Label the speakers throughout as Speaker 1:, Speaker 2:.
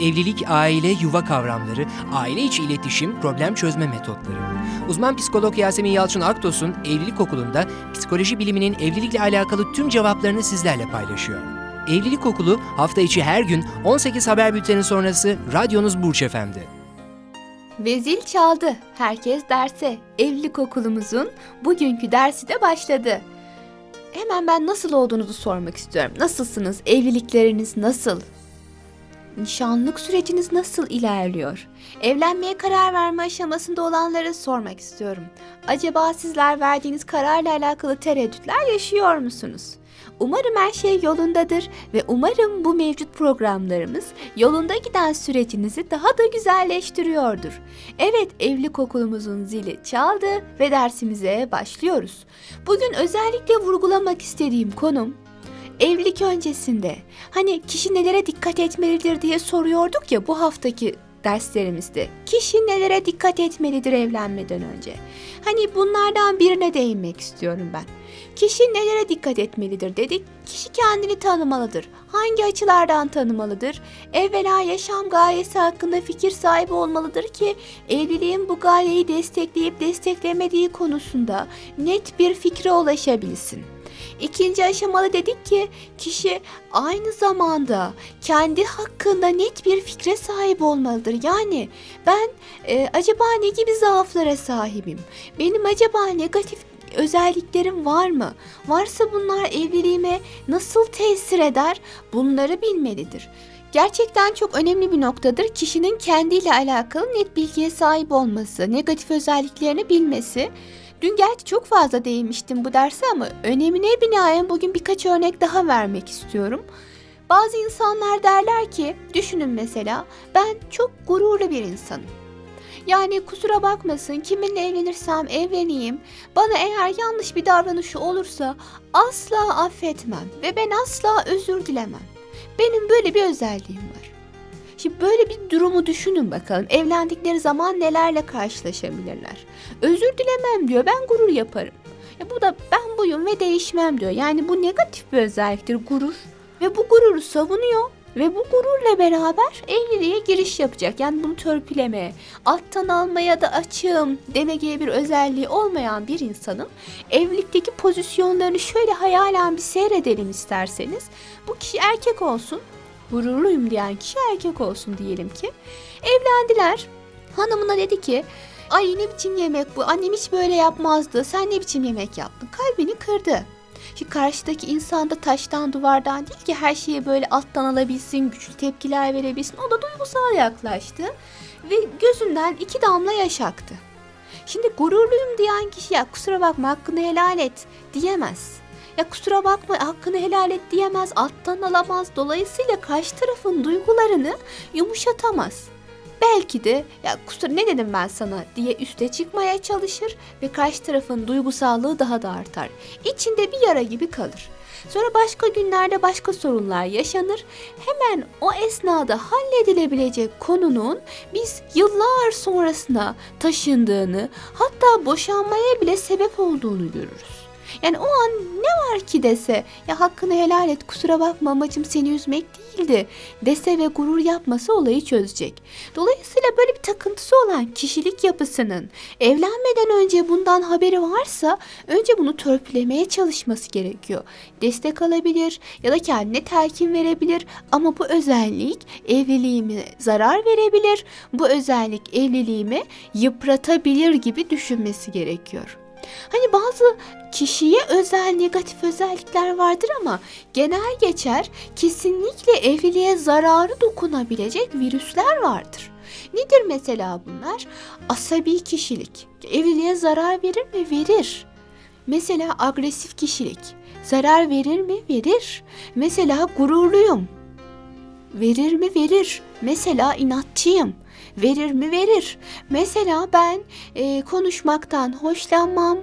Speaker 1: Evlilik, aile, yuva kavramları, aile içi iletişim, problem çözme metotları. Uzman psikolog Yasemin Yalçın Aktos'un Evlilik Okulu'nda psikoloji biliminin evlilikle alakalı tüm cevaplarını sizlerle paylaşıyor. Evlilik Okulu hafta içi her gün 18 haber bülteni sonrası radyonuz Burç Efendi.
Speaker 2: Ve zil çaldı. Herkes derse. Evlilik okulumuzun bugünkü dersi de başladı. Hemen ben nasıl olduğunuzu sormak istiyorum. Nasılsınız? Evlilikleriniz nasıl? Nişanlık süreciniz nasıl ilerliyor? Evlenmeye karar verme aşamasında olanları sormak istiyorum. Acaba sizler verdiğiniz kararla alakalı tereddütler yaşıyor musunuz? Umarım her şey yolundadır ve umarım bu mevcut programlarımız yolunda giden sürecinizi daha da güzelleştiriyordur. Evet, evlilik okulumuzun zili çaldı ve dersimize başlıyoruz. Bugün özellikle vurgulamak istediğim konum evlilik öncesinde hani kişi nelere dikkat etmelidir diye soruyorduk ya bu haftaki derslerimizde. Kişi nelere dikkat etmelidir evlenmeden önce? Hani bunlardan birine değinmek istiyorum ben. Kişi nelere dikkat etmelidir dedik. Kişi kendini tanımalıdır. Hangi açılardan tanımalıdır? Evvela yaşam gayesi hakkında fikir sahibi olmalıdır ki evliliğin bu gayeyi destekleyip desteklemediği konusunda net bir fikre ulaşabilsin. İkinci aşamada dedik ki kişi aynı zamanda kendi hakkında net bir fikre sahip olmalıdır. Yani ben e, acaba ne gibi zaaflara sahibim? Benim acaba negatif özelliklerim var mı? Varsa bunlar evliliğime nasıl tesir eder? Bunları bilmelidir. Gerçekten çok önemli bir noktadır kişinin kendiyle alakalı net bilgiye sahip olması, negatif özelliklerini bilmesi. Dün gerçi çok fazla değinmiştim bu derse ama önemine binaen bugün birkaç örnek daha vermek istiyorum. Bazı insanlar derler ki, düşünün mesela ben çok gururlu bir insanım. Yani kusura bakmasın kiminle evlenirsem evleneyim bana eğer yanlış bir davranışı olursa asla affetmem ve ben asla özür dilemem. Benim böyle bir özelliğim var. Şimdi böyle bir durumu düşünün bakalım. Evlendikleri zaman nelerle karşılaşabilirler. Özür dilemem diyor. Ben gurur yaparım. Ya bu da ben buyum ve değişmem diyor. Yani bu negatif bir özelliktir gurur. Ve bu gururu savunuyor ve bu gururla beraber evliliğe giriş yapacak. Yani bunu törpülemeye, alttan almaya da açığım deme gibi bir özelliği olmayan bir insanın evlilikteki pozisyonlarını şöyle hayalen bir seyredelim isterseniz. Bu kişi erkek olsun, gururluyum diyen kişi erkek olsun diyelim ki. Evlendiler. Hanımına dedi ki ay ne biçim yemek bu annem hiç böyle yapmazdı sen ne biçim yemek yaptın kalbini kırdı. Şimdi karşıdaki insan da taştan duvardan değil ki her şeye böyle alttan alabilsin, güçlü tepkiler verebilsin. O da duygusal yaklaştı ve gözünden iki damla yaş aktı. Şimdi gururluyum diyen kişi ya kusura bakma hakkını helal et diyemez. Ya kusura bakma hakkını helal et diyemez, alttan alamaz. Dolayısıyla karşı tarafın duygularını yumuşatamaz. Belki de ya kusura ne dedim ben sana diye üste çıkmaya çalışır ve karşı tarafın duygusallığı daha da artar. İçinde bir yara gibi kalır. Sonra başka günlerde başka sorunlar yaşanır. Hemen o esnada halledilebilecek konunun biz yıllar sonrasına taşındığını, hatta boşanmaya bile sebep olduğunu görürüz. Yani o an ne var ki dese ya hakkını helal et kusura bakma amacım seni üzmek değildi dese ve gurur yapması olayı çözecek. Dolayısıyla böyle bir takıntısı olan kişilik yapısının evlenmeden önce bundan haberi varsa önce bunu törpülemeye çalışması gerekiyor. Destek alabilir ya da kendine telkin verebilir ama bu özellik evliliğime zarar verebilir. Bu özellik evliliğimi yıpratabilir gibi düşünmesi gerekiyor. Hani bazı kişiye özel negatif özellikler vardır ama genel geçer kesinlikle evliliğe zararı dokunabilecek virüsler vardır. Nedir mesela bunlar? Asabi kişilik. Evliliğe zarar verir mi? Verir. Mesela agresif kişilik. Zarar verir mi? Verir. Mesela gururluyum. Verir mi? Verir. Mesela inatçıyım. Verir mi? Verir. Mesela ben e, konuşmaktan hoşlanmam.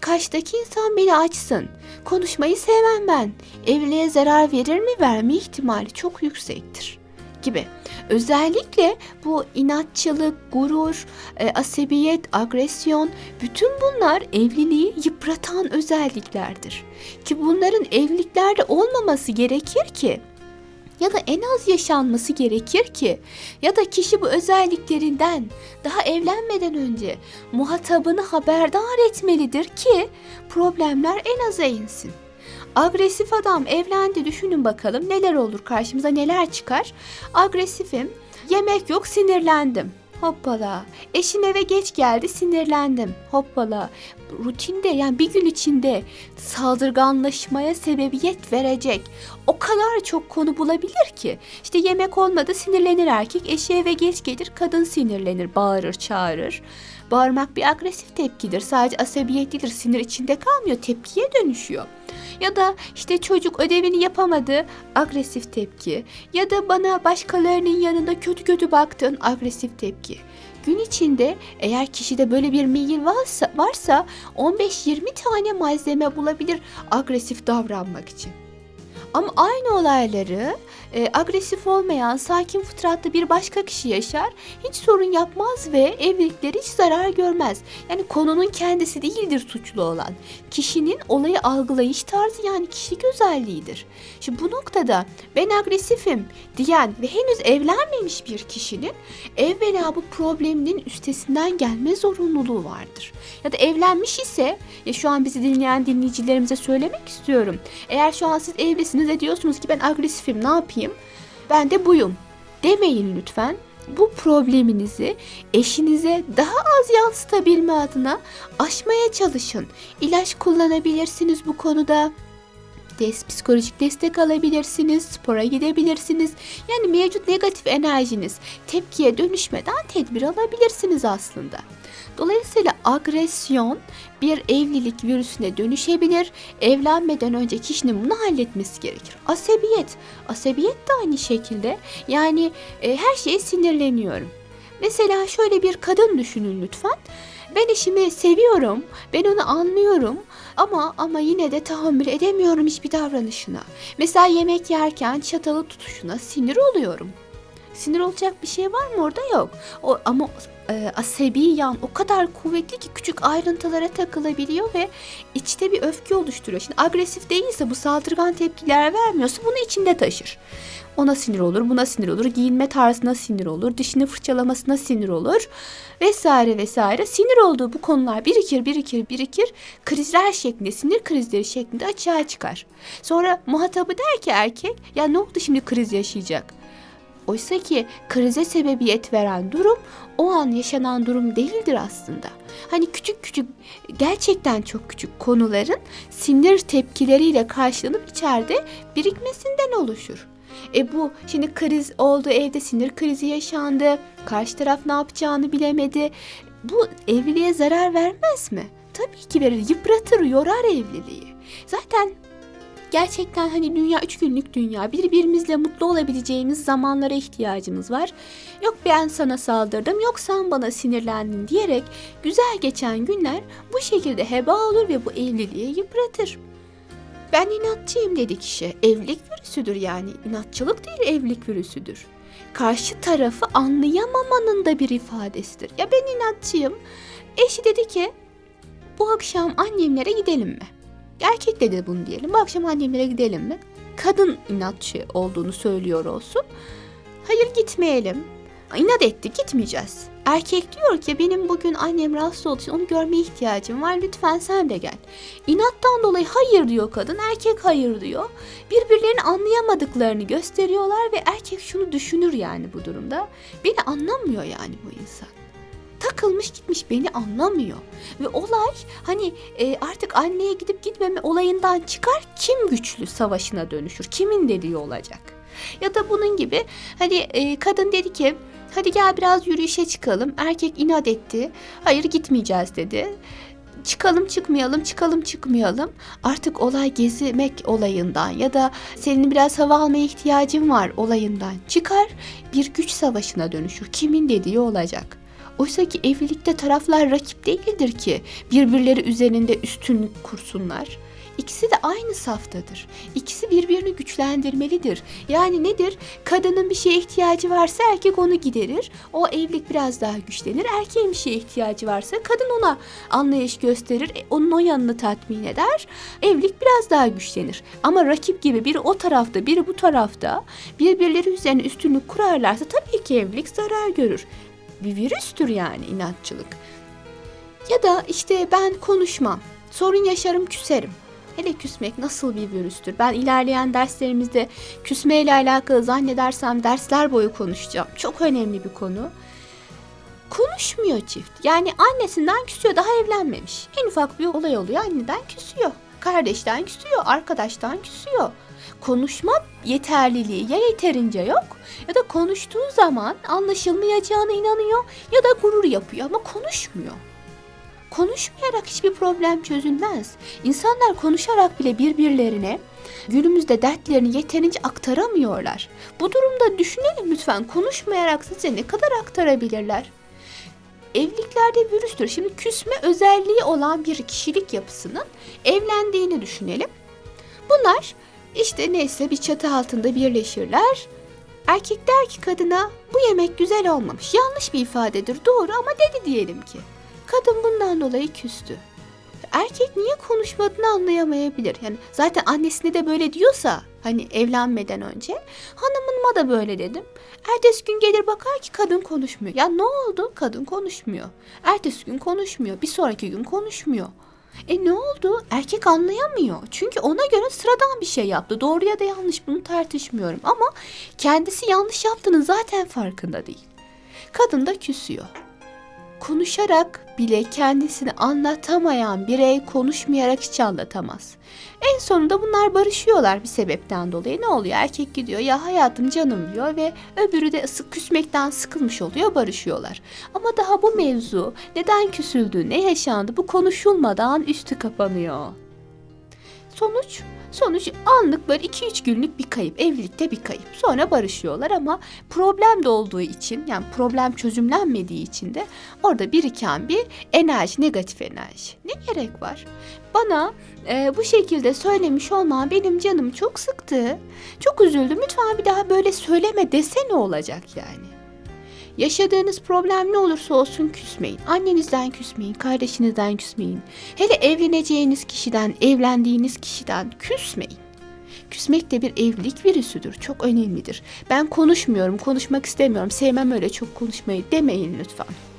Speaker 2: Karşıdaki insan beni açsın. Konuşmayı sevmem ben. Evliliğe zarar verir mi? Verme ihtimali çok yüksektir gibi. Özellikle bu inatçılık, gurur, e, asabiyet, agresyon bütün bunlar evliliği yıpratan özelliklerdir. Ki bunların evliliklerde olmaması gerekir ki ya da en az yaşanması gerekir ki ya da kişi bu özelliklerinden daha evlenmeden önce muhatabını haberdar etmelidir ki problemler en aza insin. Agresif adam evlendi düşünün bakalım neler olur karşımıza neler çıkar. Agresifim, yemek yok sinirlendim. Hoppala. Eşim eve geç geldi sinirlendim. Hoppala. Rutinde yani bir gün içinde saldırganlaşmaya sebebiyet verecek. O kadar çok konu bulabilir ki. İşte yemek olmadı sinirlenir erkek. Eşi eve geç gelir kadın sinirlenir. Bağırır çağırır. Bağırmak bir agresif tepkidir. Sadece asabiyet değildir. Sinir içinde kalmıyor. Tepkiye dönüşüyor. Ya da işte çocuk ödevini yapamadı. Agresif tepki. Ya da bana başkalarının yanında kötü kötü baktın. Agresif tepki. Gün içinde eğer kişide böyle bir meyil varsa, varsa 15-20 tane malzeme bulabilir agresif davranmak için. Ama aynı olayları e, agresif olmayan sakin fıtratlı bir başka kişi yaşar. Hiç sorun yapmaz ve evlilikleri hiç zarar görmez. Yani konunun kendisi değildir suçlu olan. Kişinin olayı algılayış tarzı yani kişilik özelliğidir. Şimdi bu noktada ben agresifim diyen ve henüz evlenmemiş bir kişinin evvela bu probleminin üstesinden gelme zorunluluğu vardır. Ya da evlenmiş ise ya şu an bizi dinleyen dinleyicilerimize söylemek istiyorum. Eğer şu an siz evlisiniz ve diyorsunuz ki ben agresifim ne yapayım? Ben de buyum. Demeyin lütfen. Bu probleminizi eşinize daha az yansıtabilme adına aşmaya çalışın. İlaç kullanabilirsiniz bu konuda. Des, psikolojik destek alabilirsiniz, spora gidebilirsiniz. Yani mevcut negatif enerjiniz tepkiye dönüşmeden tedbir alabilirsiniz aslında. Dolayısıyla agresyon bir evlilik virüsüne dönüşebilir. Evlenmeden önce kişinin bunu halletmesi gerekir. Asabiyet, asabiyet de aynı şekilde. Yani e, her şeye sinirleniyorum. Mesela şöyle bir kadın düşünün lütfen. Ben eşimi seviyorum, ben onu anlıyorum ama ama yine de tahammül edemiyorum hiçbir davranışına. Mesela yemek yerken çatalı tutuşuna sinir oluyorum. Sinir olacak bir şey var mı orada yok. O ama e, asabi yan o kadar kuvvetli ki küçük ayrıntılara takılabiliyor ve içte bir öfke oluşturuyor. Şimdi agresif değilse bu saldırgan tepkiler vermiyorsa bunu içinde taşır. Ona sinir olur, buna sinir olur, giyinme tarzına sinir olur, dişini fırçalamasına sinir olur vesaire vesaire. Sinir olduğu bu konular birikir, birikir, birikir. Krizler şeklinde, sinir krizleri şeklinde açığa çıkar. Sonra muhatabı der ki erkek, ya ne oldu şimdi kriz yaşayacak? Oysa ki krize sebebiyet veren durum o an yaşanan durum değildir aslında. Hani küçük küçük gerçekten çok küçük konuların sinir tepkileriyle karşılanıp içeride birikmesinden oluşur. E bu şimdi kriz oldu evde sinir krizi yaşandı. Karşı taraf ne yapacağını bilemedi. Bu evliliğe zarar vermez mi? Tabii ki verir. Yıpratır, yorar evliliği. Zaten gerçekten hani dünya üç günlük dünya birbirimizle mutlu olabileceğimiz zamanlara ihtiyacımız var. Yok ben sana saldırdım yok sen bana sinirlendin diyerek güzel geçen günler bu şekilde heba olur ve bu evliliği yıpratır. Ben inatçıyım dedi kişi. Evlilik virüsüdür yani. İnatçılık değil evlilik virüsüdür. Karşı tarafı anlayamamanın da bir ifadesidir. Ya ben inatçıyım. Eşi dedi ki bu akşam annemlere gidelim mi? Erkek dedi bunu diyelim. Bu akşam annemlere gidelim mi? Kadın inatçı olduğunu söylüyor olsun. Hayır gitmeyelim. İnat etti gitmeyeceğiz. Erkek diyor ki benim bugün annem rahatsız olduğu için onu görmeye ihtiyacım var lütfen sen de gel. İnattan dolayı hayır diyor kadın erkek hayır diyor. Birbirlerini anlayamadıklarını gösteriyorlar ve erkek şunu düşünür yani bu durumda. Beni anlamıyor yani bu insan takılmış gitmiş beni anlamıyor. Ve olay hani e, artık anneye gidip gitmeme olayından çıkar kim güçlü savaşına dönüşür. Kimin dediği olacak. Ya da bunun gibi hani e, kadın dedi ki hadi gel biraz yürüyüşe çıkalım. Erkek inat etti. Hayır gitmeyeceğiz dedi çıkalım çıkmayalım çıkalım çıkmayalım artık olay gezmek olayından ya da senin biraz hava almaya ihtiyacın var olayından çıkar bir güç savaşına dönüşür kimin dediği olacak. Oysa ki evlilikte taraflar rakip değildir ki birbirleri üzerinde üstünlük kursunlar. İkisi de aynı saftadır. İkisi birbirini güçlendirmelidir. Yani nedir? Kadının bir şeye ihtiyacı varsa erkek onu giderir. O evlilik biraz daha güçlenir. Erkeğin bir şeye ihtiyacı varsa kadın ona anlayış gösterir. e, Onun o yanını tatmin eder. Evlilik biraz daha güçlenir. Ama rakip gibi biri o tarafta biri bu tarafta birbirleri üzerine üstünlük kurarlarsa tabii ki evlilik zarar görür. Bir virüstür yani inatçılık. Ya da işte ben konuşmam. Sorun yaşarım küserim. Hele küsmek nasıl bir virüstür? Ben ilerleyen derslerimizde küsmeyle alakalı zannedersem dersler boyu konuşacağım. Çok önemli bir konu. Konuşmuyor çift. Yani annesinden küsüyor daha evlenmemiş. En ufak bir olay oluyor anneden küsüyor. Kardeşten küsüyor, arkadaştan küsüyor. Konuşma yeterliliği ya yeterince yok ya da konuştuğu zaman anlaşılmayacağına inanıyor ya da gurur yapıyor ama konuşmuyor. Konuşmayarak hiçbir problem çözülmez. İnsanlar konuşarak bile birbirlerine günümüzde dertlerini yeterince aktaramıyorlar. Bu durumda düşünelim lütfen konuşmayarak size ne kadar aktarabilirler? Evliliklerde virüstür. Şimdi küsme özelliği olan bir kişilik yapısının evlendiğini düşünelim. Bunlar işte neyse bir çatı altında birleşirler. Erkek der ki kadına bu yemek güzel olmamış. Yanlış bir ifadedir doğru ama dedi diyelim ki. Kadın bundan dolayı küstü. Erkek niye konuşmadığını anlayamayabilir. Yani zaten annesine de böyle diyorsa hani evlenmeden önce hanımıma da böyle dedim. Ertesi gün gelir bakar ki kadın konuşmuyor. Ya ne oldu? Kadın konuşmuyor. Ertesi gün konuşmuyor. Bir sonraki gün konuşmuyor. E ne oldu? Erkek anlayamıyor. Çünkü ona göre sıradan bir şey yaptı. Doğru ya da yanlış bunu tartışmıyorum. Ama kendisi yanlış yaptığının zaten farkında değil. Kadın da küsüyor. Konuşarak bile kendisini anlatamayan birey konuşmayarak hiç anlatamaz. En sonunda bunlar barışıyorlar bir sebepten dolayı. Ne oluyor? Erkek gidiyor ya hayatım canım diyor ve öbürü de ısı- küsmekten sıkılmış oluyor barışıyorlar. Ama daha bu mevzu neden küsüldü, ne yaşandı bu konuşulmadan üstü kapanıyor. Sonuç Sonuç anlık böyle 2-3 günlük bir kayıp, evlilikte bir kayıp. Sonra barışıyorlar ama problem de olduğu için yani problem çözümlenmediği için de orada biriken bir enerji, negatif enerji. Ne gerek var? Bana e, bu şekilde söylemiş olman benim canımı çok sıktı. Çok üzüldüm. Lütfen bir daha böyle söyleme dese ne olacak yani? Yaşadığınız problem ne olursa olsun küsmeyin. Annenizden küsmeyin, kardeşinizden küsmeyin. Hele evleneceğiniz kişiden, evlendiğiniz kişiden küsmeyin. Küsmek de bir evlilik virüsüdür. Çok önemlidir. Ben konuşmuyorum, konuşmak istemiyorum, sevmem öyle çok konuşmayı demeyin lütfen.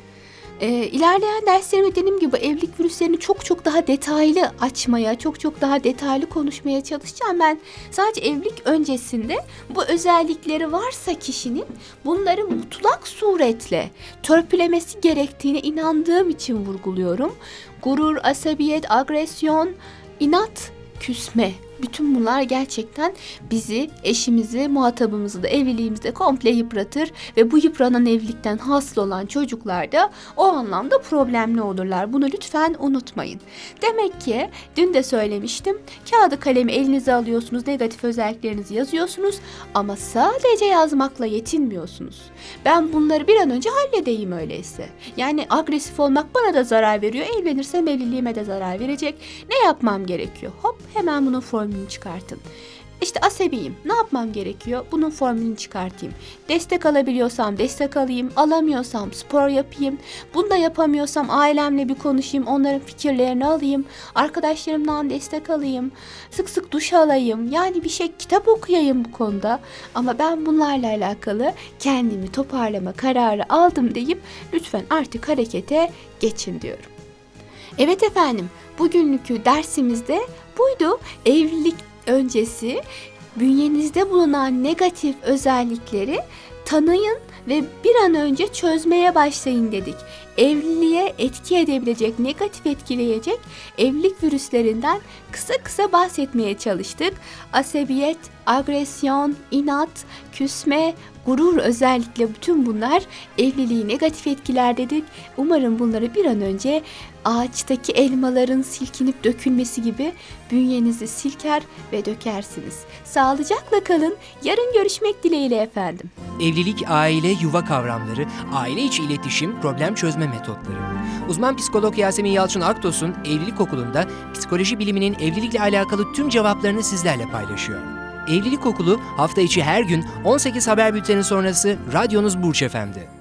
Speaker 2: Ee, ilerleyen derslerimde dediğim gibi evlilik virüslerini çok çok daha detaylı açmaya, çok çok daha detaylı konuşmaya çalışacağım. Ben sadece evlilik öncesinde bu özellikleri varsa kişinin bunları mutlak suretle törpülemesi gerektiğine inandığım için vurguluyorum. Gurur, asabiyet, agresyon, inat, küsme. Bütün bunlar gerçekten bizi, eşimizi, muhatabımızı da evliliğimizde komple yıpratır ve bu yıpranan evlilikten hasıl olan çocuklar da o anlamda problemli olurlar. Bunu lütfen unutmayın. Demek ki dün de söylemiştim. Kağıdı kalemi elinize alıyorsunuz, negatif özelliklerinizi yazıyorsunuz ama sadece yazmakla yetinmiyorsunuz. Ben bunları bir an önce halledeyim öyleyse. Yani agresif olmak bana da zarar veriyor. Evlenirsem evliliğime de zarar verecek. Ne yapmam gerekiyor? Hop hemen bunun formülünü çıkartın. İşte asabiyim. Ne yapmam gerekiyor? Bunun formülünü çıkartayım. Destek alabiliyorsam destek alayım. Alamıyorsam spor yapayım. Bunu da yapamıyorsam ailemle bir konuşayım. Onların fikirlerini alayım. Arkadaşlarımdan destek alayım. Sık sık duş alayım. Yani bir şey kitap okuyayım bu konuda. Ama ben bunlarla alakalı kendimi toparlama kararı aldım deyip lütfen artık harekete geçin diyorum. Evet efendim, bugünkü dersimizde buydu. Evlilik öncesi bünyenizde bulunan negatif özellikleri tanıyın ve bir an önce çözmeye başlayın dedik. Evliliğe etki edebilecek, negatif etkileyecek evlilik virüslerinden kısa kısa bahsetmeye çalıştık. Asabiyet, agresyon, inat, küsme, gurur özellikle bütün bunlar evliliği negatif etkiler dedik. Umarım bunları bir an önce ağaçtaki elmaların silkinip dökülmesi gibi bünyenizi silker ve dökersiniz. Sağlıcakla kalın. Yarın görüşmek dileğiyle efendim.
Speaker 1: Evlilik, aile, yuva kavramları, aile içi iletişim, problem çözme metotları. Uzman psikolog Yasemin Yalçın Aktos'un Evlilik Okulu'nda psikoloji biliminin evlilikle alakalı tüm cevaplarını sizlerle paylaşıyor. Evlilik Okulu hafta içi her gün 18 haber bülteni sonrası radyonuz Burç Efendi.